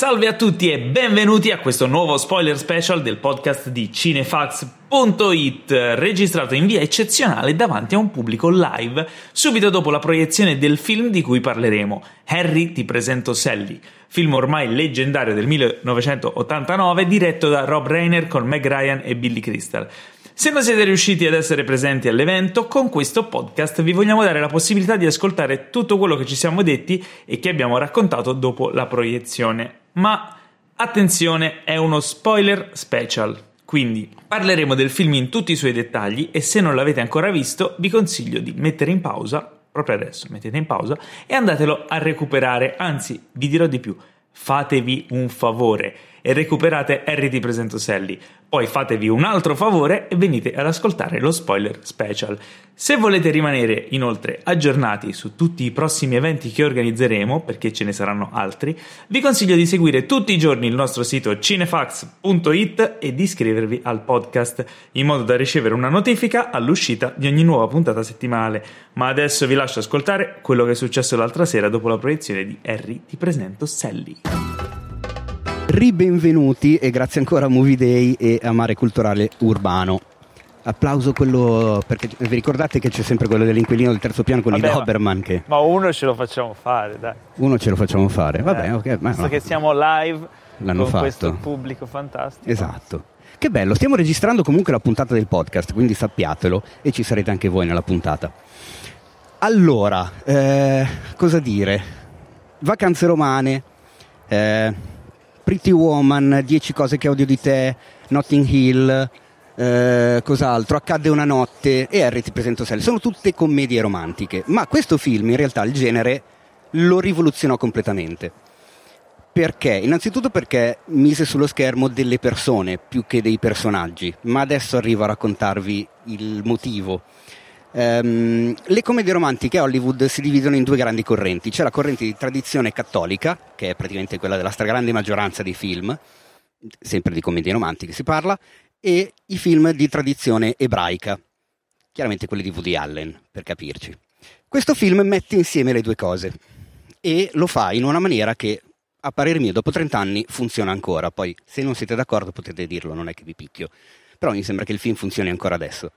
Salve a tutti e benvenuti a questo nuovo spoiler special del podcast di cinefax.it, registrato in via eccezionale davanti a un pubblico live, subito dopo la proiezione del film di cui parleremo, Harry ti presento Sally, film ormai leggendario del 1989 diretto da Rob Reiner con Meg Ryan e Billy Crystal. Se non siete riusciti ad essere presenti all'evento, con questo podcast vi vogliamo dare la possibilità di ascoltare tutto quello che ci siamo detti e che abbiamo raccontato dopo la proiezione. Ma attenzione, è uno spoiler special. Quindi parleremo del film in tutti i suoi dettagli e se non l'avete ancora visto vi consiglio di mettere in pausa, proprio adesso mettete in pausa e andatelo a recuperare, anzi vi dirò di più, fatevi un favore e recuperate Harry ti presento Sally. Poi fatevi un altro favore e venite ad ascoltare lo spoiler special. Se volete rimanere inoltre aggiornati su tutti i prossimi eventi che organizzeremo, perché ce ne saranno altri, vi consiglio di seguire tutti i giorni il nostro sito cinefax.it e di iscrivervi al podcast, in modo da ricevere una notifica all'uscita di ogni nuova puntata settimanale. Ma adesso vi lascio ascoltare quello che è successo l'altra sera dopo la proiezione di Harry ti presento Sally. Ribenvenuti e grazie ancora a Movie Day e a Mare Culturale Urbano. Applauso quello perché vi ricordate che c'è sempre quello dell'inquilino del terzo piano con Vabbè, i ma- Doberman che Ma uno ce lo facciamo fare, dai. uno ce lo facciamo fare. Vabbè, Eh, ok, ma Visto no. che siamo live L'hanno con fatto. questo pubblico fantastico. Esatto. Che bello, stiamo registrando comunque la puntata del podcast, quindi sappiatelo e ci sarete anche voi nella puntata. Allora, eh, cosa dire? Vacanze romane, eh, Pretty Woman, 10 cose che odio di te, Notting Hill, eh, cos'altro, Accadde una notte e Harry ti presento Sally. Sono tutte commedie romantiche, ma questo film in realtà il genere lo rivoluzionò completamente. Perché? Innanzitutto perché mise sullo schermo delle persone più che dei personaggi, ma adesso arrivo a raccontarvi il motivo. Ehm, le commedie romantiche a Hollywood si dividono in due grandi correnti. C'è la corrente di tradizione cattolica, che è praticamente quella della stragrande maggioranza dei film, sempre di commedie romantiche si parla, e i film di tradizione ebraica, chiaramente quelli di Woody Allen, per capirci. Questo film mette insieme le due cose e lo fa in una maniera che, a parer mio, dopo 30 anni funziona ancora. Poi, se non siete d'accordo, potete dirlo, non è che vi picchio. Però mi sembra che il film funzioni ancora adesso.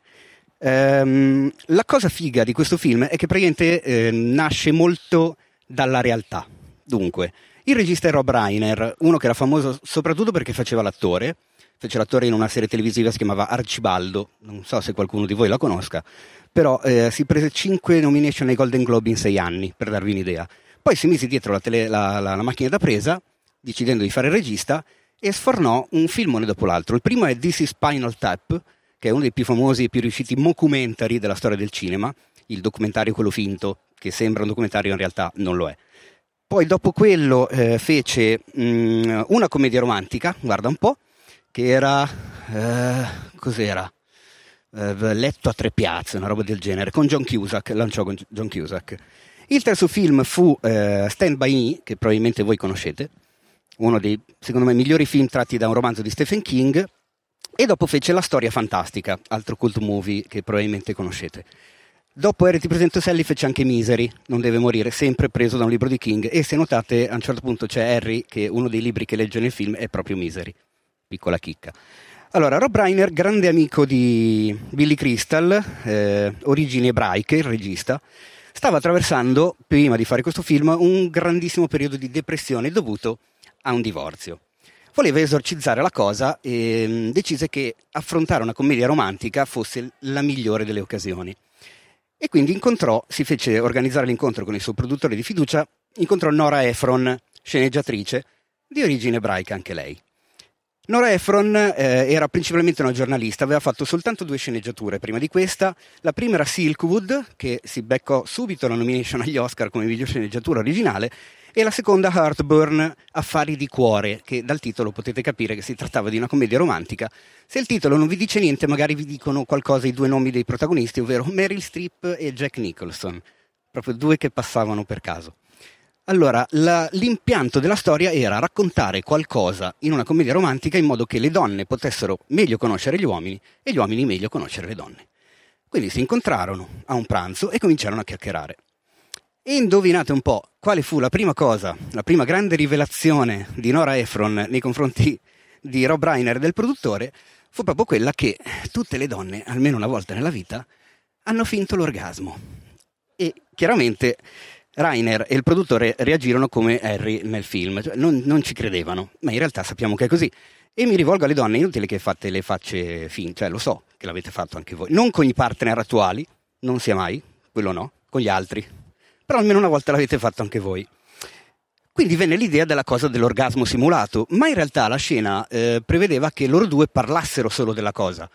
Ehm, la cosa figa di questo film è che praticamente eh, nasce molto dalla realtà. Dunque, il regista è Rob Reiner, uno che era famoso soprattutto perché faceva l'attore, fece l'attore in una serie televisiva che si chiamava Arcibaldo, non so se qualcuno di voi la conosca, però eh, si prese 5 nomination ai Golden Globe in 6 anni, per darvi un'idea. Poi si mise dietro la, tele- la- la- la macchina da presa, decidendo di fare il regista, e sfornò un filmone dopo l'altro. Il primo è This is Spinal Tap, che è uno dei più famosi e più riusciti mockumentary della storia del cinema, il documentario quello finto, che sembra un documentario in realtà non lo è. Poi dopo quello eh, fece mm, una commedia romantica, guarda un po', che era... eh, cos'era? Eh, letto a tre piazze, una roba del genere, con John Cusack, lanciò con John Cusack. Il terzo film fu eh, Stand By Me, che probabilmente voi conoscete, uno dei, secondo me, migliori film tratti da un romanzo di Stephen King, e dopo fece La storia fantastica, altro cult movie che probabilmente conoscete. Dopo ti presento Sally fece anche Misery, non deve morire, sempre preso da un libro di King, e se notate a un certo punto c'è Harry che uno dei libri che legge nel film è proprio Misery, piccola chicca. Allora, Rob Reiner, grande amico di Billy Crystal, eh, origini ebraiche, il regista, stava attraversando, prima di fare questo film, un grandissimo periodo di depressione dovuto a un divorzio. Voleva esorcizzare la cosa e mh, decise che affrontare una commedia romantica fosse la migliore delle occasioni. E quindi incontrò, si fece organizzare l'incontro con il suo produttore di fiducia, incontrò Nora Ephron, sceneggiatrice, di origine ebraica anche lei. Nora Ephron eh, era principalmente una giornalista, aveva fatto soltanto due sceneggiature prima di questa. La prima era Silkwood, che si beccò subito la nomination agli Oscar come miglior sceneggiatura originale, e la seconda Heartburn, Affari di cuore, che dal titolo potete capire che si trattava di una commedia romantica. Se il titolo non vi dice niente, magari vi dicono qualcosa i due nomi dei protagonisti, ovvero Meryl Streep e Jack Nicholson, proprio due che passavano per caso. Allora, la- l'impianto della storia era raccontare qualcosa in una commedia romantica in modo che le donne potessero meglio conoscere gli uomini e gli uomini meglio conoscere le donne. Quindi si incontrarono a un pranzo e cominciarono a chiacchierare. E indovinate un po' quale fu la prima cosa, la prima grande rivelazione di Nora Ephron nei confronti di Rob Reiner del produttore, fu proprio quella che tutte le donne, almeno una volta nella vita, hanno finto l'orgasmo. E chiaramente Rainer e il produttore reagirono come Harry nel film, cioè non, non, ci credevano, ma in realtà sappiamo che è così. E mi rivolgo alle donne, inutile che fate le facce finte, cioè lo so che l'avete fatto anche voi, non con i partner attuali, non sia mai, quello no, con gli altri, però almeno una volta l'avete fatto anche voi. Quindi venne l'idea della cosa dell'orgasmo simulato, ma in realtà la scena eh, prevedeva che loro due parlassero solo della cosa.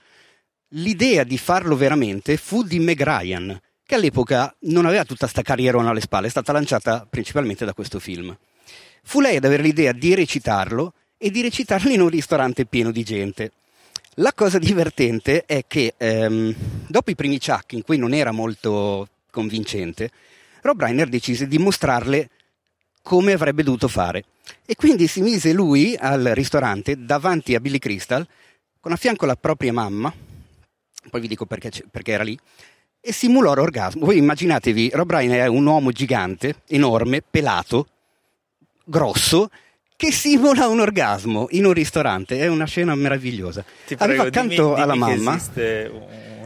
L'idea di farlo veramente fu di Meg Ryan, che all'epoca non aveva tutta questa carrierona alle spalle, è stata lanciata principalmente da questo film. Fu lei ad avere l'idea di recitarlo e di recitarlo in un ristorante pieno di gente. La cosa divertente è che ehm, dopo i primi chuck in cui non era molto convincente, Rob Reiner decise di mostrarle come avrebbe dovuto fare. E quindi si mise lui al ristorante davanti a Billy Crystal, con a fianco la propria mamma, poi vi dico perché, perché era lì, e simulò l'orgasmo. Voi immaginatevi, Rob Reiner è un uomo gigante, enorme, pelato, grosso, che simula un orgasmo in un ristorante. È una scena meravigliosa. Ti prego, Aveva accanto dimmi, alla dimmi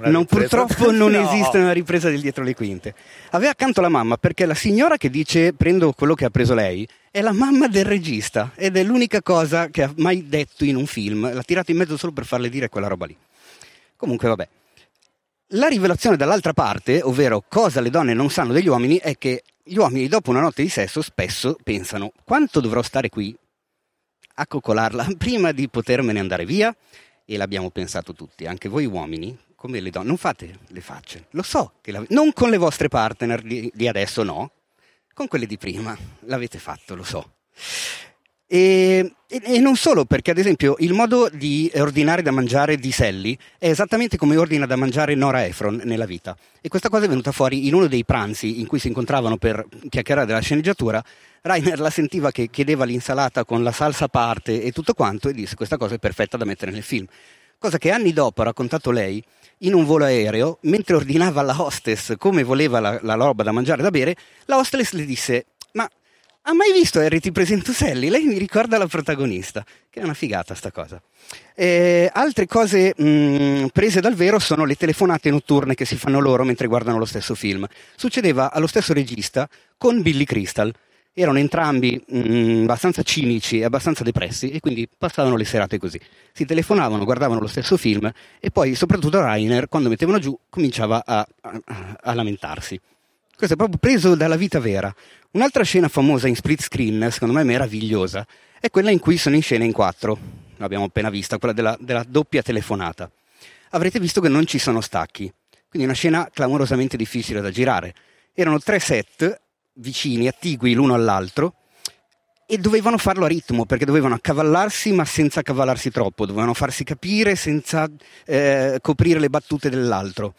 mamma. non, purtroppo non no. esiste una ripresa del dietro le quinte. Aveva accanto la mamma perché la signora che dice prendo quello che ha preso lei è la mamma del regista ed è l'unica cosa che ha mai detto in un film. L'ha tirato in mezzo solo per farle dire quella roba lì. Comunque, vabbè. La rivelazione dall'altra parte, ovvero cosa le donne non sanno degli uomini, è che gli uomini dopo una notte di sesso spesso pensano quanto dovrò stare qui a coccolarla prima di potermene andare via? E l'abbiamo pensato tutti, anche voi uomini, come le donne, non fate le facce. Lo so, che non con le vostre partner di, di adesso, no, con quelle di prima, l'avete fatto, lo so. E, e, non solo, perché ad esempio il modo di ordinare da mangiare di Sally è esattamente come ordina da mangiare Nora Ephron nella vita. E questa cosa è venuta fuori in uno dei pranzi in cui si incontravano per chiacchierare della sceneggiatura. Rainer la sentiva che chiedeva l'insalata con la salsa a parte e tutto quanto e disse questa cosa è perfetta da mettere nel film. Cosa che anni dopo ha raccontato lei in un volo aereo, mentre ordinava alla hostess come voleva la, la roba da mangiare e da bere, la hostess le disse ma ha mai visto Harry ti presento Sally? Lei mi ricorda la protagonista, che è una figata sta cosa. Eh, altre cose mh, prese dal vero sono le telefonate notturne che si fanno loro mentre guardano lo stesso film. Succedeva allo stesso regista con Billy Crystal. Erano entrambi mh, abbastanza cinici e abbastanza depressi e quindi passavano le serate così. Si telefonavano, guardavano lo stesso film e poi soprattutto Rainer, quando mettevano giù, cominciava a, a, a lamentarsi. Questo è proprio preso dalla vita vera. Un'altra scena famosa in split screen, secondo me meravigliosa, è quella in cui sono in scena in quattro. L'abbiamo appena vista, quella della, della doppia telefonata. Avrete visto che non ci sono stacchi, quindi una scena clamorosamente difficile da girare. Erano tre set vicini, attigui l'uno all'altro, e dovevano farlo a ritmo perché dovevano accavallarsi ma senza accavallarsi troppo, dovevano farsi capire senza eh, coprire le battute dell'altro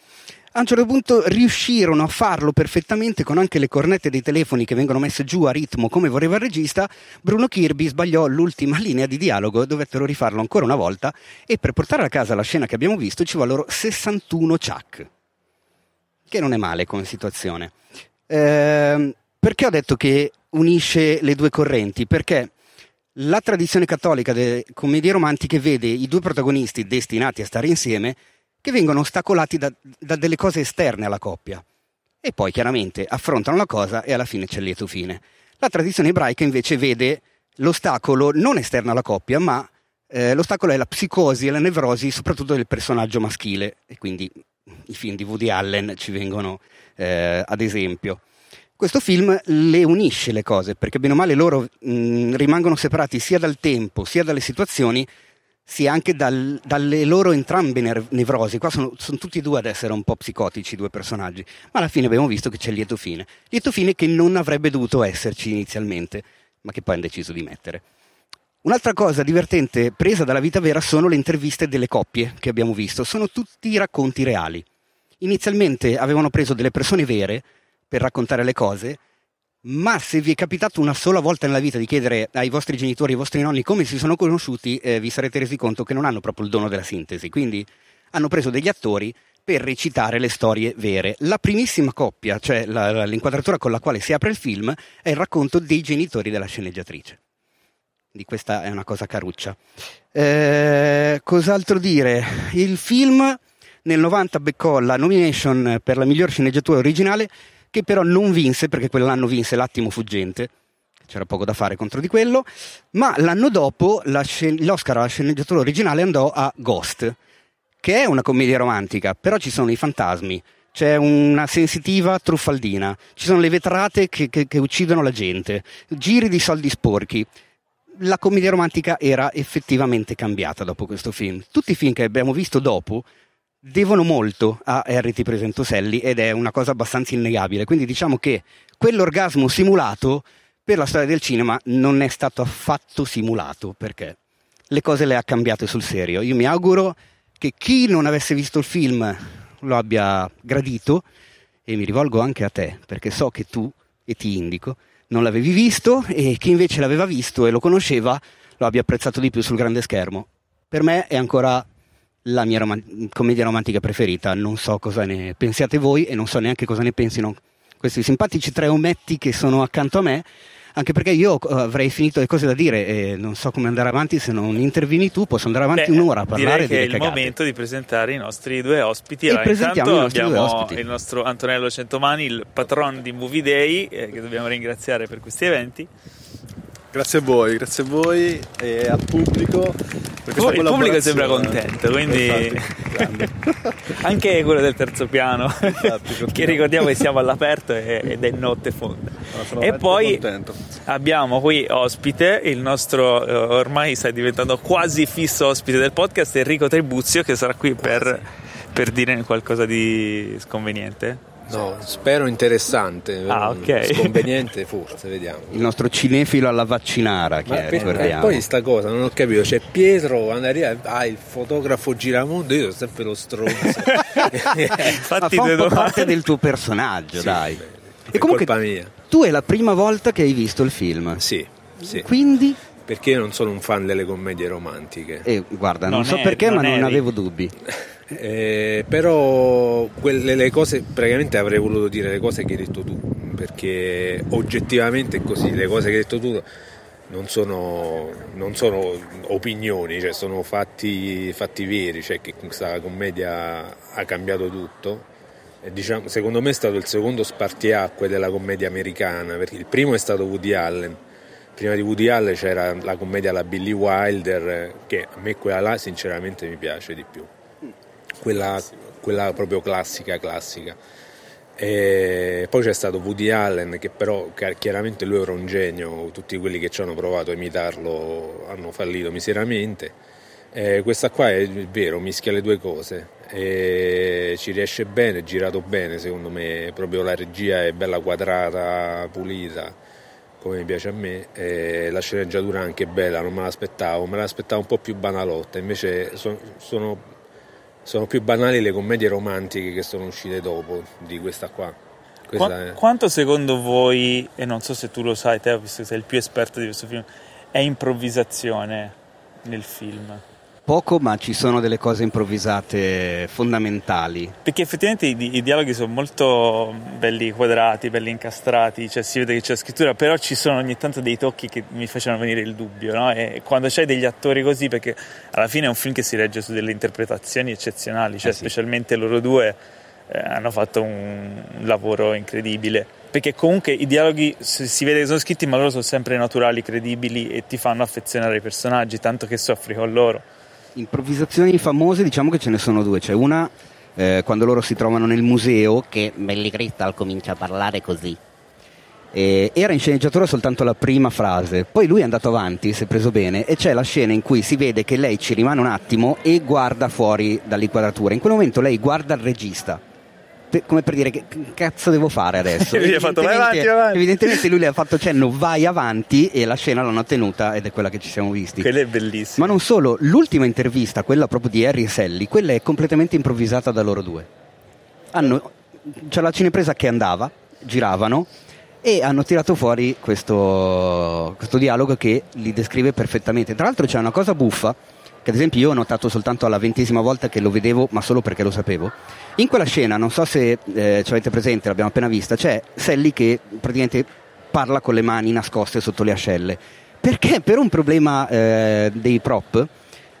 a un certo punto riuscirono a farlo perfettamente con anche le cornette dei telefoni che vengono messe giù a ritmo come voleva il regista, Bruno Kirby sbagliò l'ultima linea di dialogo, dovettero rifarlo ancora una volta e per portare a casa la scena che abbiamo visto ci vollero 61 chuck, che non è male come situazione. Eh, perché ho detto che unisce le due correnti? Perché la tradizione cattolica delle commedie romantiche vede i due protagonisti destinati a stare insieme che vengono ostacolati da, da delle cose esterne alla coppia. E poi chiaramente affrontano la cosa e alla fine c'è il lieto fine. La tradizione ebraica invece vede l'ostacolo non esterno alla coppia, ma eh, l'ostacolo è la psicosi e la nevrosi, soprattutto del personaggio maschile. E quindi i film di Woody Allen ci vengono eh, ad esempio. Questo film le unisce le cose, perché bene o male loro mh, rimangono separati sia dal tempo sia dalle situazioni, sì, anche dal, dalle loro entrambe nevrosi. Qua sono, sono, tutti e due ad essere un po' psicotici, i due personaggi. Ma alla fine abbiamo visto che c'è il lieto fine. Lieto fine che non avrebbe dovuto esserci inizialmente, ma che poi hanno deciso di mettere. Un'altra cosa divertente presa dalla vita vera sono le interviste delle coppie che abbiamo visto. Sono tutti racconti reali. Inizialmente avevano preso delle persone vere per raccontare le cose ma se vi è capitato una sola volta nella vita di chiedere ai vostri genitori, ai vostri nonni come si sono conosciuti, eh, vi sarete resi conto che non hanno proprio il dono della sintesi. Quindi hanno preso degli attori per recitare le storie vere. La primissima coppia, cioè la, l'inquadratura con la quale si apre il film, è il racconto dei genitori della sceneggiatrice. Di questa è una cosa caruccia. Eh, cos'altro dire? Il film nel 90 beccò la nomination per la miglior sceneggiatura originale, che però non vinse perché quell'anno vinse L'attimo fuggente. C'era poco da fare contro di quello, ma l'anno dopo la scen- l'Oscar alla sceneggiatura originale andò a Ghost, che è una commedia romantica, però ci sono i fantasmi, c'è una sensitiva truffaldina, ci sono le vetrate che, che, che uccidono la gente, giri di soldi sporchi. La commedia romantica era effettivamente cambiata dopo questo film. Tutti i film che abbiamo visto dopo devono molto a Harry ti presento ed è una cosa abbastanza innegabile. Quindi diciamo che quell'orgasmo simulato per la storia del cinema non è stato affatto simulato perché le cose le ha cambiate sul serio. Io mi auguro che chi non avesse visto il film lo abbia gradito e mi rivolgo anche a te perché so che tu, e ti indico, non l'avevi visto e chi invece l'aveva visto e lo conosceva lo abbia apprezzato di più sul grande schermo. Per me è ancora la mia rom- commedia romantica preferita, non so cosa ne pensiate voi e non so neanche cosa ne pensino questi simpatici tre ometti che sono accanto a me anche perché io eh, avrei finito le cose da dire e non so come andare avanti se non intervini tu, posso andare avanti Beh, un'ora a parlare direi che è il cagate. momento di presentare i nostri due ospiti. Allora, presentiamo intanto abbiamo il nostro Antonello Centomani, il patron di Movie Day, eh, che dobbiamo ringraziare per questi eventi. Grazie a voi, grazie a voi e al pubblico. Poi, il pubblico sembra contento, quindi anche quello del terzo piano, Infatti, che ricordiamo che siamo all'aperto ed è notte fonda. No, e poi contento. abbiamo qui ospite il nostro eh, ormai sta diventando quasi fisso ospite del podcast Enrico Trebuzio che sarà qui per, per dire qualcosa di sconveniente. No, spero interessante. Ah, ok. Sconveniente forse, vediamo. Il nostro cinefilo alla vaccinara che Ma è, per- ricordiamo. e poi sta cosa, non ho capito, c'è Pietro, Andaria, ah, il fotografo giramondo, io sono sempre lo stronzo. Ma Infatti fa un parte del tuo personaggio, Sì, dai. beh, E è comunque colpa mia. tu è la prima volta che hai visto il film. Sì, sì. Quindi, Perché io non sono un fan delle commedie romantiche. eh, guarda, non, Non so eri, perché, non ma non eri. avevo dubbi. Eh, però quelle le cose praticamente avrei voluto dire le cose che hai detto tu perché oggettivamente è così le cose che hai detto tu non sono, non sono opinioni cioè sono fatti, fatti veri cioè che questa commedia ha cambiato tutto. Diciamo, secondo me è stato il secondo spartiacque della commedia americana perché il primo è stato Woody Allen. Prima di Woody Allen c'era la commedia alla Billy Wilder che a me quella là sinceramente mi piace di più quella, quella proprio classica classica. E poi c'è stato Woody Allen che però chiaramente lui era un genio tutti quelli che ci hanno provato a imitarlo hanno fallito miseramente. E questa qua è vero mischia le due cose. E ci riesce bene è girato bene secondo me proprio la regia è bella quadrata pulita come piace a me e la sceneggiatura è anche bella non me l'aspettavo me l'aspettavo un po' più banalotta invece so- sono sono più banali le commedie romantiche che sono uscite dopo di questa qua. Questa Qua- è- Quanto secondo voi, e non so se tu lo sai, te, visto che sei il più esperto di questo film, è improvvisazione nel film? Poco, ma ci sono delle cose improvvisate fondamentali. Perché effettivamente i, i dialoghi sono molto belli quadrati, belli incastrati, cioè si vede che c'è scrittura, però ci sono ogni tanto dei tocchi che mi facevano venire il dubbio, no? E quando c'hai degli attori così, perché alla fine è un film che si regge su delle interpretazioni eccezionali, cioè Eh sì. specialmente loro due eh, hanno fatto un, un lavoro incredibile. Perché comunque i dialoghi si si vede che sono scritti, ma loro sono sempre naturali, credibili e ti fanno affezionare ai personaggi, tanto che soffri con loro. Improvvisazioni famose, diciamo che ce ne sono due. C'è una eh, quando loro si trovano nel museo che Belly Crystal comincia a parlare così. E era in sceneggiatura soltanto la prima frase, poi lui è andato avanti, si è preso bene, e c'è la scena in cui si vede che lei ci rimane un attimo e guarda fuori dall'inquadratura. In quel momento lei guarda il regista, per- come per dire che cazzo devo fare adesso? Ha fatto, "Vai avanti, avanti." Evidentemente lui le ha fatto cenno vai avanti e la scena l'hanno tenuta ed è quella che ci siamo visti. Quello è bellissimo. Ma non solo, l'ultima intervista, quella proprio di Harry e Sally, quella è completamente improvvisata da loro due. Hanno, c'è la cinepresa che andava, giravano e hanno tirato fuori questo, questo dialogo che li descrive perfettamente. Tra l'altro c'è una cosa buffa che ad esempio io ho notato soltanto alla ventesima volta che lo vedevo, ma solo perché lo sapevo. In quella scena, non so se eh, ci avete presente, l'abbiamo appena vista, c'è Sally che praticamente parla con le mani nascoste sotto le ascelle. Perché per un problema eh, dei prop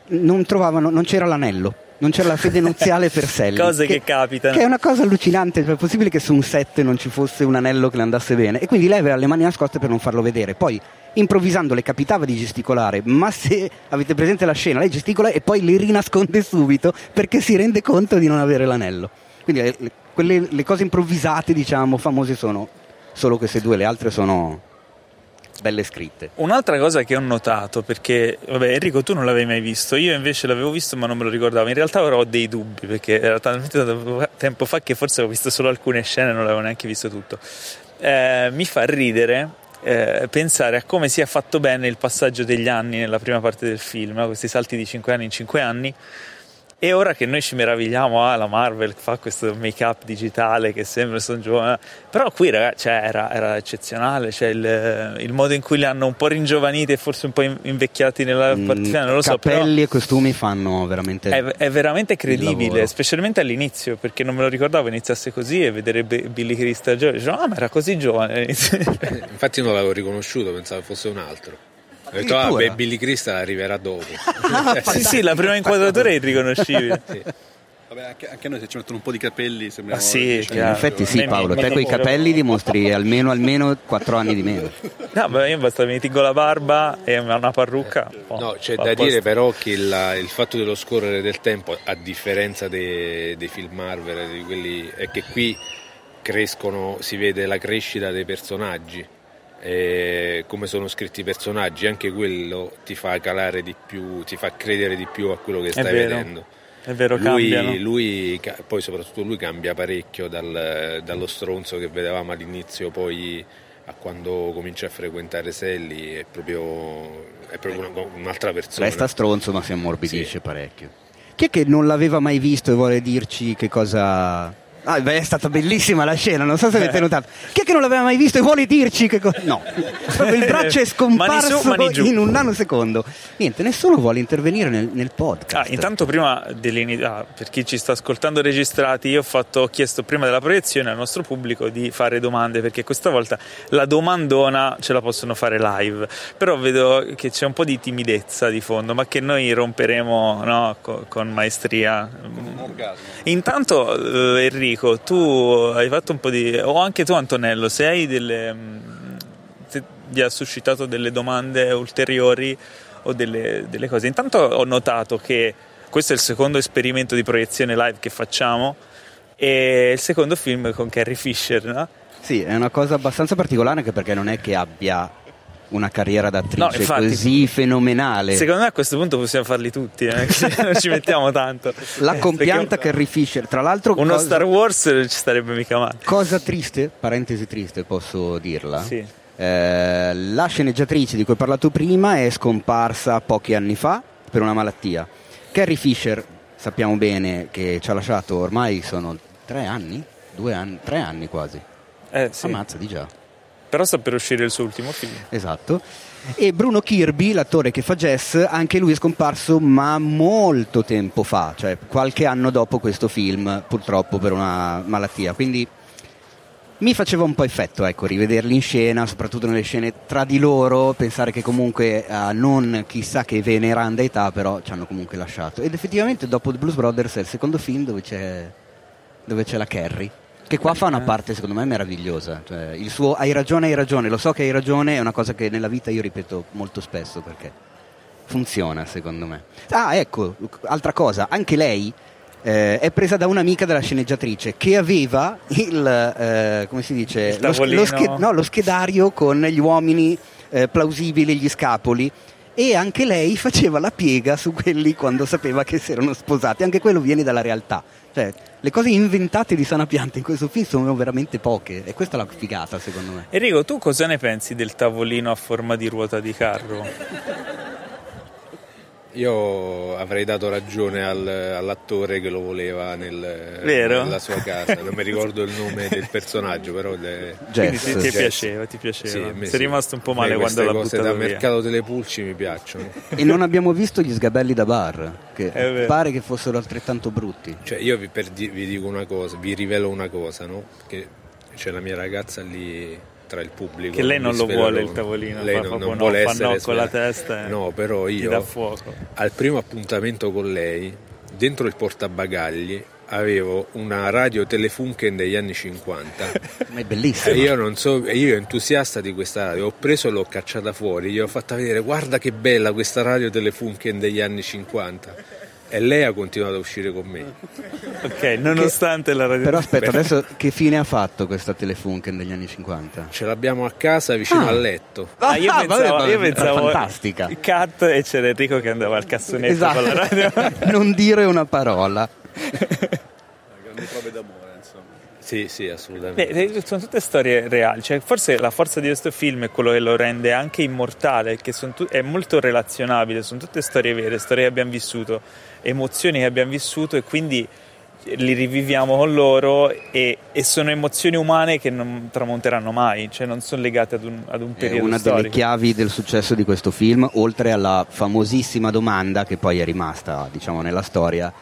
non, trovavano, non c'era l'anello non c'era la fede nuziale per Sally. Cose che, che, capitano. Che è una cosa allucinante, cioè è possibile che su un set non ci fosse un anello che le andasse bene. E quindi lei aveva le mani nascoste per non farlo vedere. Poi, improvvisando, le capitava di gesticolare, ma se avete presente la scena, lei gesticola e poi li rinasconde subito perché si rende conto di non avere l'anello. Quindi le, quelle, le cose improvvisate, diciamo, famose sono solo queste due, le altre sono belle scritte. Un'altra cosa che ho notato, perché vabbè, Enrico tu non l'avevi mai visto, io invece l'avevo visto ma non me lo ricordavo, in realtà ora ho dei dubbi perché era talmente tempo fa che forse ho visto solo alcune scene e non l'avevo neanche visto tutto. Eh, mi fa ridere eh, pensare a come sia fatto bene il passaggio degli anni nella prima parte del film, questi salti di 5 anni in 5 anni e ora che noi ci meravigliamo, ah, la Marvel fa questo make-up digitale che sembra sono giovane, però qui ragazzi cioè, era, era, eccezionale, cioè il, il, modo in cui li hanno un po' ringiovaniti e forse un po' invecchiati nella mm, parte finale, non lo so. Capelli e costumi fanno veramente. È, è veramente credibile, specialmente all'inizio, perché non me lo ricordavo iniziasse così e vedere Billy Crystal giovane, dicevo, ah, ma era così giovane. Infatti non l'avevo riconosciuto, pensavo fosse un altro. Ho detto, ah, beh, Billy Crystal arriverà dopo. sì, sì, la prima inquadratura è irriconoscibile. sì. Vabbè, anche, anche, noi se ci mettono un po' di capelli sembriamo... Ah, sì, in effetti sì Paolo, te con i capelli dimostri almeno, almeno 4 anni di meno. No, beh, io basta mi tingo la barba e una parrucca. Oh, no, c'è da dire però che la, il fatto dello scorrere del tempo, a differenza dei, dei film Marvel, quelli, è che qui crescono, si vede la crescita dei personaggi eh, come sono scritti i personaggi, anche quello ti fa calare di più, ti fa credere di più a quello che stai vedendo. È vero, lui, lui, poi soprattutto lui cambia parecchio dal, dallo stronzo che vedevamo all'inizio, poi a quando comincia a frequentare Selly è proprio, è proprio una, un'altra persona. Resta stronzo ma si ammorbidisce sì. parecchio. Chi è che non l'aveva mai visto e vuole dirci che cosa Ah, beh, è stata bellissima la scena, non so se avete notato. Chi è che non l'aveva mai visto e vuole dirci che cosa? No, il braccio è scomparso mani su, mani in un nanosecondo. Niente, nessuno vuole intervenire nel, nel podcast. Ah, intanto prima ah, per chi ci sta ascoltando registrati, io ho, fatto, ho, chiesto prima della proiezione al nostro pubblico di fare domande perché questa volta la domandona ce la possono fare live. Però vedo che c'è un po' di timidezza di fondo, ma che noi romperemo no, con, con, maestria. Intanto eh, Enrico dico, tu hai fatto un po' di... o anche tu Antonello, se hai delle... Mm, se vi ha suscitato delle domande ulteriori o delle, delle cose. Intanto ho notato che questo è il secondo esperimento di proiezione live che facciamo e il secondo film con Carrie Fisher, no? Sì, è una cosa abbastanza particolare anche perché non è che abbia una carriera d'attrice no, infatti, così fenomenale. Secondo me a questo punto possiamo farli tutti, eh? non ci mettiamo tanto. La compianta Perché Carrie Fisher, tra l'altro... Uno cosa, Star Wars non ci starebbe mica male. Cosa triste, parentesi triste posso dirla. Sì. Eh, la sceneggiatrice di cui ho parlato prima è scomparsa pochi anni fa per una malattia. Carrie Fisher, sappiamo bene che ci ha lasciato ormai sono tre anni, due anni, tre anni quasi. Eh, sì. Ammazza di già però sta per uscire il suo ultimo film. Esatto. E Bruno Kirby, l'attore che fa Jess, anche lui è scomparso ma molto tempo fa, cioè qualche anno dopo questo film, purtroppo per una malattia. Quindi mi faceva un po' effetto, ecco, rivederli in scena, soprattutto nelle scene tra di loro, pensare che comunque a non chissà che veneranda età, però ci hanno comunque lasciato. Ed effettivamente dopo The Blues Brothers è il secondo film dove c'è, dove c'è la Carrie. Che qua fa una parte secondo me meravigliosa. Cioè, il suo hai ragione, hai ragione, lo so che hai ragione, è una cosa che nella vita io ripeto molto spesso perché funziona secondo me. Ah, ecco, altra cosa, anche lei eh, è presa da un'amica della sceneggiatrice che aveva il, eh, come si dice, lo, lo, sch- no, lo, schedario con gli uomini eh, plausibili, gli scapoli e anche lei faceva la piega su quelli quando sapeva che si erano sposati, anche quello viene dalla realtà. Cioè, le cose inventate di sana pianta in questo film sono veramente poche e questa è la figata secondo me. Enrico, tu cosa ne pensi del tavolino a forma di ruota di carro? Io avrei dato ragione al, all'attore che lo voleva nel, nella sua casa, non mi ricordo il nome del personaggio, però le, Quindi ti, ti piaceva, ti piaceva. Sì, Sei sì. rimasto un po' male quando l'ha cose buttato da via. mercato delle pulci mi piacciono. E non abbiamo visto gli sgabelli da bar, che vero. pare che fossero altrettanto brutti. Cioè, io vi, per vi dico una cosa, vi rivelo una cosa, no? Che c'è la mia ragazza lì tra il pubblico. Che lei non lo vuole il tavolino, Lei fa non, non no, vuole fa essere no con la testa e No, però io al primo appuntamento con lei, dentro il portabagagli, avevo una radio Telefunken degli anni 50. Ma è E bellissimo. io non so, e io entusiasta di questa radio, ho preso e l'ho cacciata fuori, gli ho fatta vedere guarda che bella questa radio Telefunken degli anni 50 e lei ha continuato a uscire con me. Ok, nonostante la radio. Però aspetta, adesso che fine ha fatto questa Telefunken degli anni 50? Ce l'abbiamo a casa vicino Ah. al letto. Ah, io Ah, pensavo, vabbè, io pensavo fantastica. cut e c'era Enrico che andava al cassonetto con la radio. Esatto. non dire una parola. Grandi prove d'amore, insomma. Sì, sì, assolutamente. Beh, eh, sono tutte storie reali, cioè, forse la forza di questo film è quello che lo rende anche immortale, che tu- è molto relazionabile, sono tutte storie vere, storie che abbiamo vissuto, emozioni che abbiamo vissuto e quindi li riviviamo con loro e, e sono emozioni umane che non tramonteranno mai, cioè non sono legate ad un, ad un È periodo una storico. delle chiavi del successo di questo film, oltre alla famosissima domanda che poi è rimasta, diciamo, nella storia,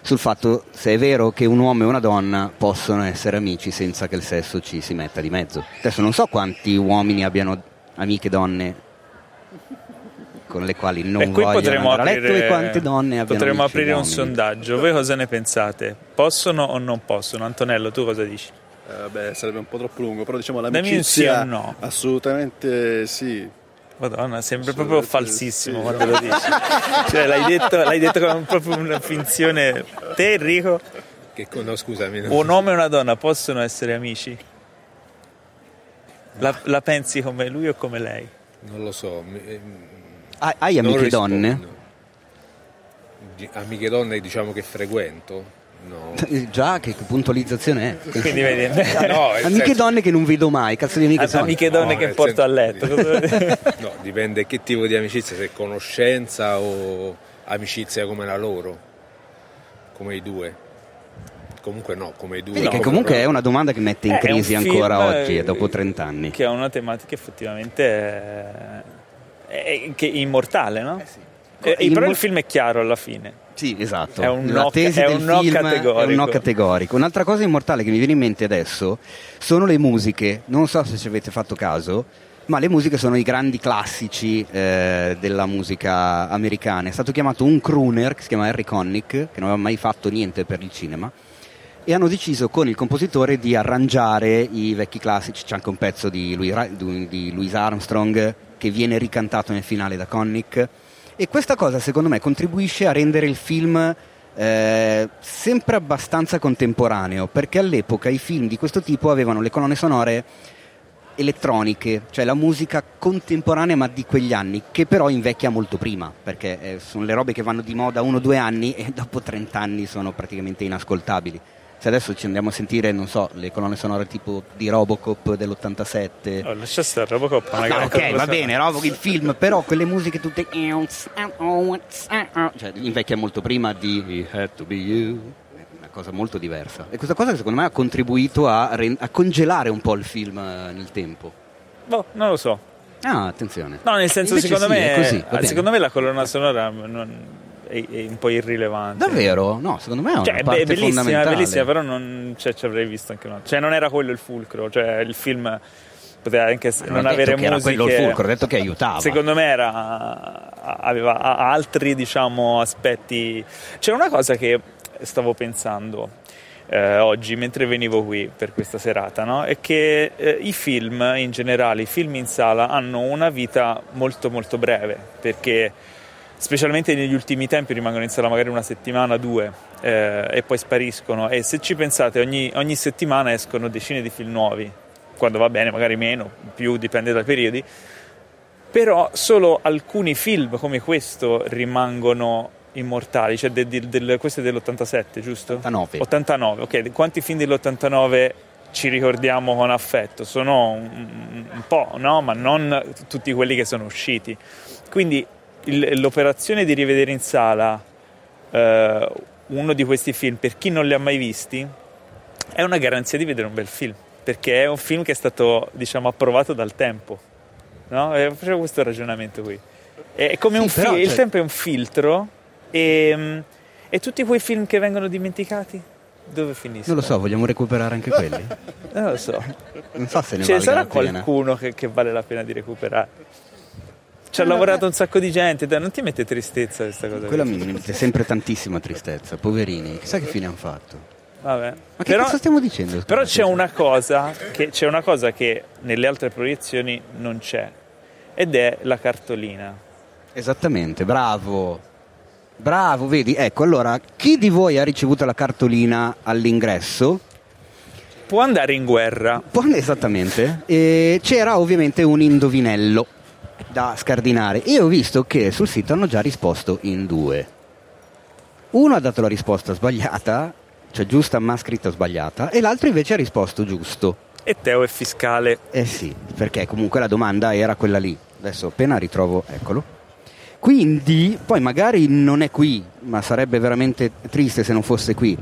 sul fatto se è vero che un uomo e una donna possono essere amici senza che il sesso ci si metta di mezzo. Adesso non so quanti uomini abbiano amiche donne con le quali non e qui vogliono potremmo andare a letto aprire, e quante donne abbiano potremmo aprire un sondaggio. Voi cosa ne pensate? Possono o non possono? Antonello, tu cosa dici? Eh, vabbè, sarebbe un po' troppo lungo, però diciamo Dammi un l'amicizia sì o no. assolutamente sì. Madonna, sembra proprio falsissimo sì. quando lo dici. cioè, l'hai detto, l'hai detto con proprio una finzione. Te, Enrico, Che, no, scusami. non- un uomo e una donna possono essere amici? La, la pensi come lui o come lei? Non lo so. mi- Ah, hai amiche rispondo. donne? Di- Amiche donne diciamo che frequento? No. Eh, Già, che puntualizzazione è? Quindi vedi, No, amiche senso- donne che non vedo mai, cazzo di amiche sono? amiche donne No, che porto a letto. No, dipende che tipo di amicizia, se conoscenza o amicizia come la loro, come i due. Comunque no, come i due. Vedi no, che comunque però- è una domanda che mette in Eh, è crisi ancora oggi, eh, eh, dopo 30 anni. Che ha una tematica effettivamente è, è- che è immortale, no? Eh, Il però mo- il film è chiaro alla fine. Sì, esatto. È un La no- tesi è del un no film è categorico. un no categorico. Un'altra cosa immortale che mi viene in mente adesso sono le musiche. Non so se ci avete fatto caso, ma le musiche sono i grandi classici eh, della musica americana. È stato chiamato un crooner che si chiama Harry Connick, che non aveva mai fatto niente per il cinema. E hanno deciso con il compositore di arrangiare i vecchi classici. C'è anche un pezzo di Louis, di Louis Armstrong che viene ricantato nel finale da Connick. E questa cosa secondo me contribuisce a rendere il film eh, sempre abbastanza contemporaneo, perché all'epoca i film di questo tipo avevano le colonne sonore elettroniche, cioè la musica contemporanea ma di quegli anni, che però invecchia molto prima, perché eh, sono le robe che vanno di moda uno o due anni e dopo 30 anni sono praticamente inascoltabili. Se adesso ci andiamo a sentire, non so, le colonne sonore tipo di Robocop dell'87, Oh, lascia stare Robocop. No, magari- ok, va bene, Robo il film, però quelle musiche tutte cioè invecchia molto prima di It Had to Be You, una cosa molto diversa. E questa cosa secondo me ha contribuito a, ren- a congelare un po' il film eh, nel tempo. Boh, non lo so. Ah, attenzione. No, nel senso, Invece secondo sì, me, così, bene. secondo me la colonna sonora non- è, è un po' irrilevante. Davvero? No, secondo me è una Cioè, parte be- bellissima, fondamentale. bellissima, però non, cioè, ci avrei visto anche un altro. Cioè, non era quello il fulcro, cioè il film poteva anche non non avere che era musiche. quello il fulcro, ho detto che aiutava. Secondo me era, aveva altri, diciamo, aspetti. C'era una cosa che stavo pensando eh, oggi mentre venivo qui per questa serata, no? È che eh, i film in generale, i film in sala hanno una vita molto molto breve, perché specialmente negli ultimi tempi rimangono in sala magari una settimana, due eh, e poi spariscono e se ci pensate ogni, ogni settimana escono decine di film nuovi, quando va bene magari meno, più dipende dai periodi, però solo alcuni film come questo rimangono immortali, cioè de- de- del- questo è dell'87 giusto? 89. 89, ok, quanti film dell'89 ci ricordiamo con affetto? Sono un, un po', no? Ma non tutti quelli che sono usciti. Quindi il- l'operazione di rivedere in sala eh, uno di questi film, per chi non li ha mai visti, è una garanzia di vedere un bel film, perché è un film che è stato, diciamo, approvato dal tempo. No? Eh, Facevo questo ragionamento qui. È come Sì, un fi- però, il cioè- tempo è un filtro e, mm, e tutti quei film che vengono dimenticati, dove finiscono? Non lo so, vogliamo recuperare anche quelli? Non lo so. Non so se ne Ce ne valga sarà qualcuno che, che vale la pena di recuperare. Ci ha lavorato un sacco di gente, dai, non ti mette tristezza questa cosa? Quella mi mette sempre tantissima tristezza, poverini, chissà che fine hanno fatto. Vabbè. Ma che Però, cosa stiamo dicendo? però c'è una cosa che c'è una cosa che nelle altre proiezioni non c'è ed è la cartolina. Esattamente, bravo. Bravo, vedi? Ecco, allora, chi di voi ha ricevuto la cartolina all'ingresso? Può andare in guerra. Può- Esattamente. E c'era ovviamente un indovinello da scardinare. Io ho visto che sul sito hanno già risposto in due. Uno ha dato la risposta sbagliata, cioè giusta ma scritta sbagliata, e l'altro invece ha risposto giusto. E Teo è fiscale. Eh sì, perché comunque la domanda era quella lì. Adesso appena ritrovo, eccolo. Quindi, poi magari non è qui, ma sarebbe veramente triste se non fosse qui.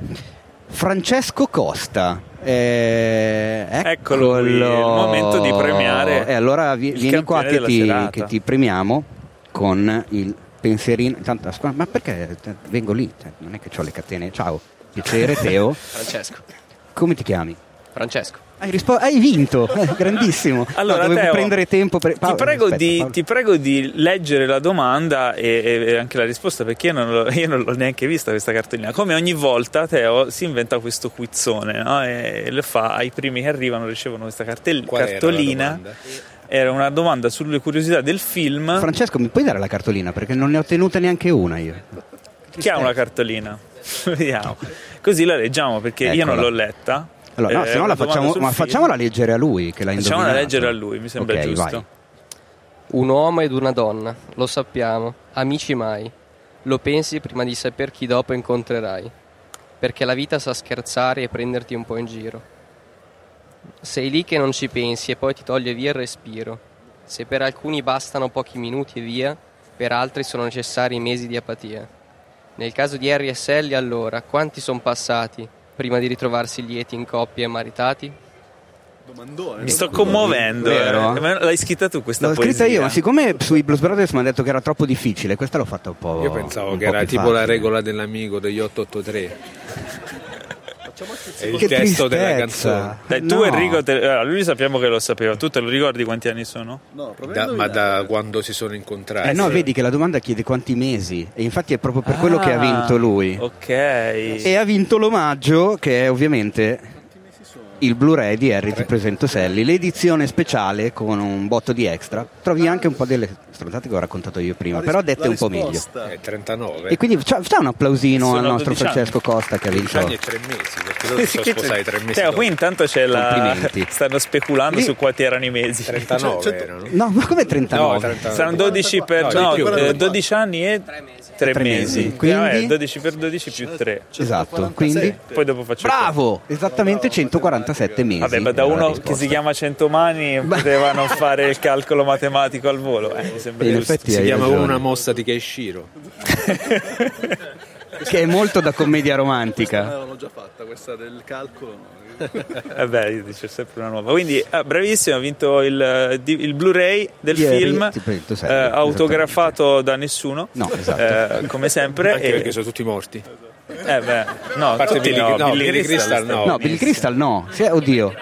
Francesco Costa. Eh, Eccolo qui, il momento di premiare E allora vi- vieni qua che ti, che ti premiamo con il pensierino. Tanto, ascolta, ma perché eh, vengo lì? Cioè, non è che ho le catene. Ciao, piacere Teo. Francesco. Come ti chiami? Francesco. Hai, rispo- hai vinto, eh, grandissimo. Allora, No, dovevo Teo, prendere tempo per... Ti Paolo, prego, aspetta, di, Paolo. ti prego di leggere la domanda e, e anche la risposta perché io non, l'ho, io non l'ho neanche vista questa cartolina. Come ogni volta Teo si inventa questo quizzone no? e lo fa ai primi che arrivano, ricevono questa cartel- Qual era la cartolina. Era una domanda sulle curiosità del film. Francesco, mi puoi dare la cartolina? Perché non ne ho tenuta neanche una io. Chi ha una cartolina? Vediamo. Così la leggiamo perché io non Eccola. l'ho letta. Allora, no, Eh, se no la facciamo, ma film. facciamola leggere a lui che l'ha Facciamola indovinato. leggere a lui, mi sembra Ok, giusto. vai. Un uomo ed una donna, lo sappiamo, amici mai. Lo pensi prima di saper chi dopo incontrerai. Perché la vita sa scherzare e prenderti un po' in giro. Sei lì che non ci pensi e poi ti toglie via il respiro. Se per alcuni bastano pochi minuti e via, per altri sono necessari mesi di apatia. Nel caso di Harry e Sally, allora, quanti sono passati prima di ritrovarsi lieti in coppie e maritati? Domandone. Mi sto commuovendo. Vero? eh. Ma L'hai scritta tu questa L'ho poesia? scritta io, ma siccome sui Blues Brothers mi hanno detto che era troppo difficile, questa l'ho fatta un po'. Io pensavo che era tipo la facile. regola dell'amico degli 883. È il Che testo della tristezza. canzone. Dai, tu No. Enrico, te- allora, lui sappiamo che lo sapeva. Tu te lo ricordi quanti anni sono? No, Da- ma da quando si sono incontrati? Eh no, sì. vedi che la domanda chiede quanti mesi e infatti è proprio per quello che ha vinto lui. Ah, Ok. E ha vinto l'omaggio che è ovviamente il Blu-ray di Harry Ti presento Sally, l'edizione speciale con un botto di extra. Trovi anche un po' delle stronzate che ho raccontato io prima, La però dette un po' meglio. È 39. E quindi fa fa un applausino Sono al nostro 12 anni. Francesco Costa che ha 12 vinto. anni e 3 mesi, perché loro si sono sposati 3 mesi Teo, dopo. qui intanto c'è la... Stanno speculando Lì- su quanti erano i mesi. 39 Cioè, erano. No, ma come 39? No, 39. Saranno 12 per... No, No, di più. eh, 12 anni e 3 Tre mesi. mesi. Quindi- Vabbè, 12 per 12 più 3. Esatto, quindi Poi dopo faccio bravo, esattamente 147 mesi. Vabbè, ma da uno che si chiama 100 mani poteva non fare il calcolo matematico al volo. Eh, sembra In effetti Si chiama ragione. come una mossa di Keishiro. che è molto da commedia Eh, romantica. l'ho già fatta questa del calcolo. Vabbè, io dico sempre una nuova. Quindi, ah, bravissimo, ha vinto il, eh, il Blu-ray del Ieri, film, prendo, eh, sai, esattamente. autografato da nessuno. No, esatto. Eh, come sempre. Anche e- perché sono tutti morti. eh, beh, no, A parte tutti Billy- no, no, Billy Billy Crystal Crystal sta- no. No, Bill Crystal no. Sì, oddio.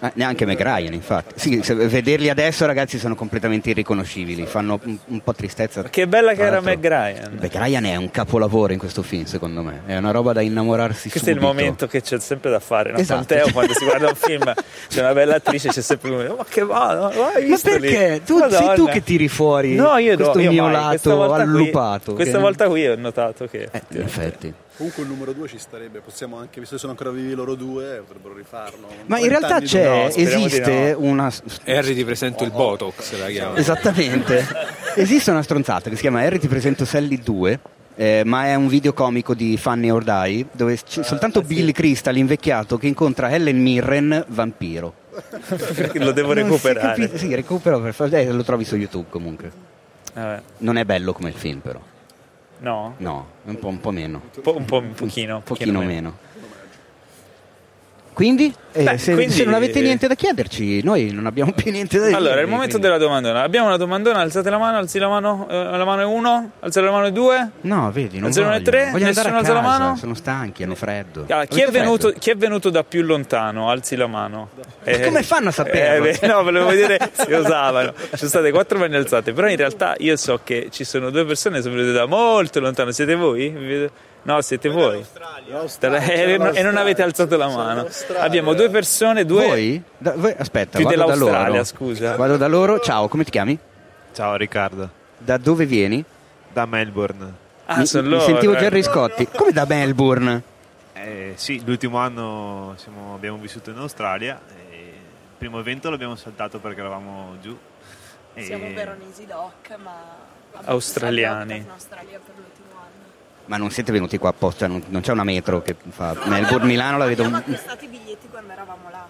Eh, neanche McRyan, infatti. Sì, vederli adesso, ragazzi, sono completamente irriconoscibili. Fanno un, un po' tristezza. Che bella che era l'altro- Meg Ryan. McRyan è un capolavoro in questo film, secondo me. È una roba da innamorarsi Questo è il subito. momento che c'è sempre da fare. No? Esatto. Con Teo, quando si guarda un film, c'è una bella attrice, c'è sempre uno. Ma che va? No, Ma perché? Tu, sei tu che tiri fuori No, io questo io mio. Questa lato qui- allupato. questa che- volta qui ho notato che. Eh, in effetti. Comunque il numero 2 ci starebbe, possiamo anche, visto che sono ancora vivi loro due, potrebbero rifarlo. Ma in 30 realtà c'è. No, esiste no. una... Harry ti presento il Botox, la chiama. Esattamente. Esiste una stronzata che si chiama Harry ti presento Sally 2, eh, ma è un video comico di Funny or Die, dove c'è soltanto Billy Crystal invecchiato che incontra Helen Mirren, vampiro. Lo devo Non si recuperare. capi- Sì, recupero per fa- eh, lo trovi su YouTube comunque. Vabbè. Non è bello come il film, però. No? No, un po', un po' meno. Un, po', un, po', un pochino. Un pochino meno. Quindi, eh, Beh, se, quindi- se non avete niente da chiederci, noi non abbiamo più niente da dire. Allora, è il momento quindi- della domandona. Abbiamo una domandona, alzate la mano, alzi la mano, eh, la mano è uno, alzate la mano è due. No, vedi, non Alzano le vogliono. tre? Vogliono andare Nessuno a alza la mano? sono stanchi, hanno freddo. Ah, chi, è venuto, freddo? chi è venuto da più lontano? Alzi la mano. Ma come fanno a saperlo? Eh, no, volevo vedere se osavano. Ci sono state quattro mani alzate, però in realtà io so che ci sono due persone che sono venute da molto lontano. Siete voi? Vi vedo- No, siete voi. E non- e non avete alzato la mano. Abbiamo due persone, due. Voi? Da- voi- Aspetta, Più vado da dell'Australia, loro. scusa. Vado da loro. Ciao, come ti chiami? Ciao Riccardo, Da dove vieni? da Melbourne. Ah, mi, sono mi loro. sentivo eh. Gerry Scotti. Come da Melbourne? Eh, sì, l'ultimo anno siamo- abbiamo vissuto in Australia. e il primo evento l'abbiamo saltato perché eravamo giù. E- Siamo veronesi doc, ma abbiamo Australiani. Australia per l'ultimo. Ma non siete venuti qua apposta, non, non c'è una metro che fa Melbourne-Milano, la vedo... Abbiamo acquistato i biglietti quando eravamo là.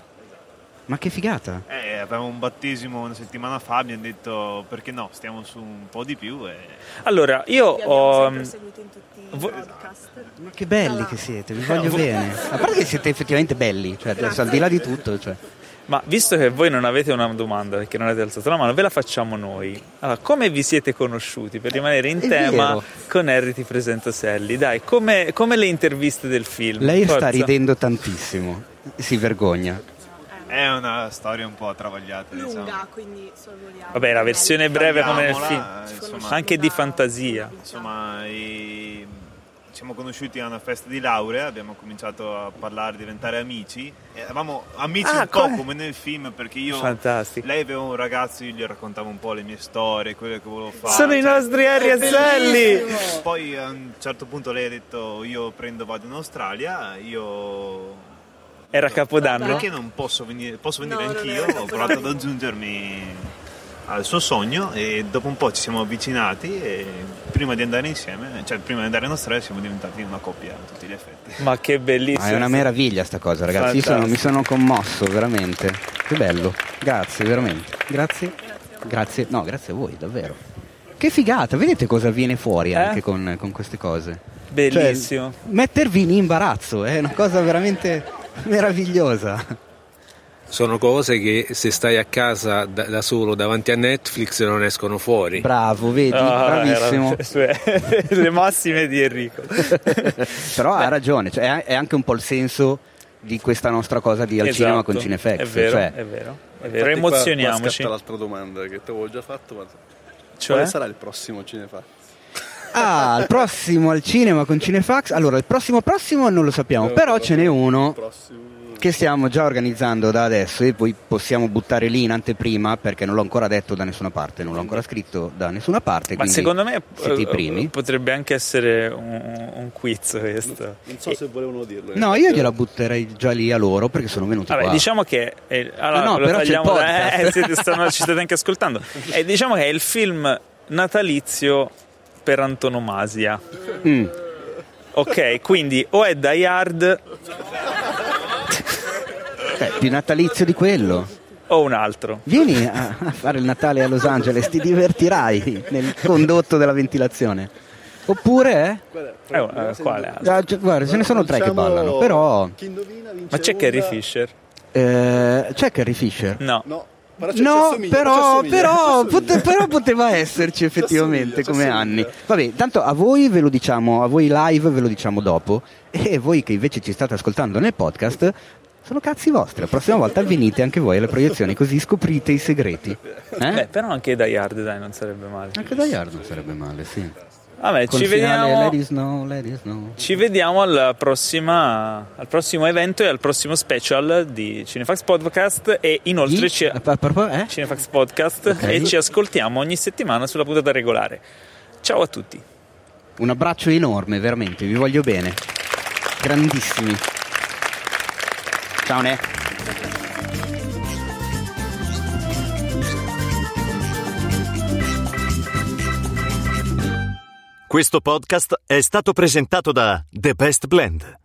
Ma che figata! Eh, avevamo un battesimo una settimana fa, abbiamo detto perché no, stiamo su un po' di più. E... Allora, io ho. sempre seguito in tutti i vo- podcast. Ma che belli che siete, vi voglio bene. A parte che siete effettivamente belli, cioè adesso al di là di tutto, cioè. Ma visto che voi non avete una domanda perché non avete alzato la mano, ve la facciamo noi. Allora, come vi siete conosciuti? Per rimanere in È tema vero. con Harry ti presento Sally. Dai, come, come le interviste del film? Lei sta Forza. ridendo tantissimo, si vergogna. È una storia un po' travagliata, diciamo. Lunga, quindi sorvoliamo. Vabbè, la versione breve come nel film. Tagliamola, insomma. Anche di fantasia. Insomma, i- siamo conosciuti a una festa di laurea, abbiamo cominciato a parlare, a diventare amici. E Eravamo amici Ah, un po' come? come nel film perché io... Fantastico. Lei aveva un ragazzo, io gli raccontavo un po' le mie storie, quello che volevo fare. Sono i cioè- nostri Harry e Sally! Poi a un certo punto lei ha detto io prendo, vado in Australia, io... Era Capodanno? Perché non posso venire? Posso venire No, anch'io? Ho provato ad aggiungermi al suo sogno e dopo un po' ci siamo avvicinati e prima di andare insieme, cioè prima di andare in Australia siamo diventati una coppia a tutti gli effetti. Ma che Ma bellissimo. è una meraviglia sta cosa, ragazzi. Io sono- mi sono commosso, veramente. Che bello. Grazie, veramente. Grazie. Grazie. No, grazie a voi, davvero. Che figata, vedete cosa viene fuori Eh? anche con, con queste cose? Bellissimo. Cioè, mettervi in imbarazzo è una cosa veramente meravigliosa. Sono cose che se stai a casa da, da solo davanti a Netflix non escono fuori. Bravo, vedi, Ah, bravissimo. era- le massime di Enrico. Però ha ragione, cioè, è- anche un po' il senso di questa nostra cosa di al Esatto, cinema con Cinefax. È vero, cioè, è vero. È vero. Qua- Emozioniamoci. Qua l'altra domanda che ti avevo già fatto, ma Cioè? quale sarà il prossimo Cinefax? Ah, il prossimo al cinema con Cinefax. Allora, il prossimo prossimo non lo sappiamo, però ce n'è uno Prossimo... che stiamo già organizzando da adesso e poi possiamo buttare lì in anteprima perché non l'ho ancora detto da nessuna parte, non l'ho ancora scritto da nessuna parte. Ma quindi secondo me eh, primi. potrebbe anche essere un, un quiz questo. Non so se volevano dirlo. No, effetti. io gliela butterei già lì a loro perché sono venuti Vabbè, qua. diciamo che è, allora, No, no, lo però c'è il tagliamo da- eh, siete- stanno- ci state anche ascoltando. E diciamo che è il film natalizio per antonomasia. Mm. Ok, quindi o è Die Hard Eh, più natalizio di quello. o un altro. Vieni a, a fare il Natale a Los Angeles, ti divertirai nel condotto della ventilazione. Oppure, Eh, eh, quale altro? eh, ah, gi- guarda, ce ne sono tre che Diciamo, ballano, però Chi indovina vince Ma c'è Carrie Fisher? eh, c'è Carrie Fisher. No. No, però No, assomiglia, ci però, però, pote- però poteva esserci effettivamente come anni. Vabbè, tanto a voi ve lo diciamo, a voi live ve lo diciamo dopo e voi che invece ci state ascoltando nel podcast sono cazzi vostri. La prossima volta venite anche voi alle proiezioni così scoprite i segreti. Beh, Eh? però anche Die Hard, dai, non sarebbe male. Anche da Yard non sarebbe male, sì. Vabbè, Col ci finale vediamo. It snow. Ci vediamo alla prossima, al prossimo evento e al prossimo special di Cinefax Podcast e inoltre ci, proprio- eh? Cinefax Podcast Ok. e ci ascoltiamo ogni settimana sulla puntata regolare. Ciao a tutti. Un abbraccio enorme, veramente, vi voglio bene. Grandissimi. Ciao Ne. Questo podcast è stato presentato da The Best Blend,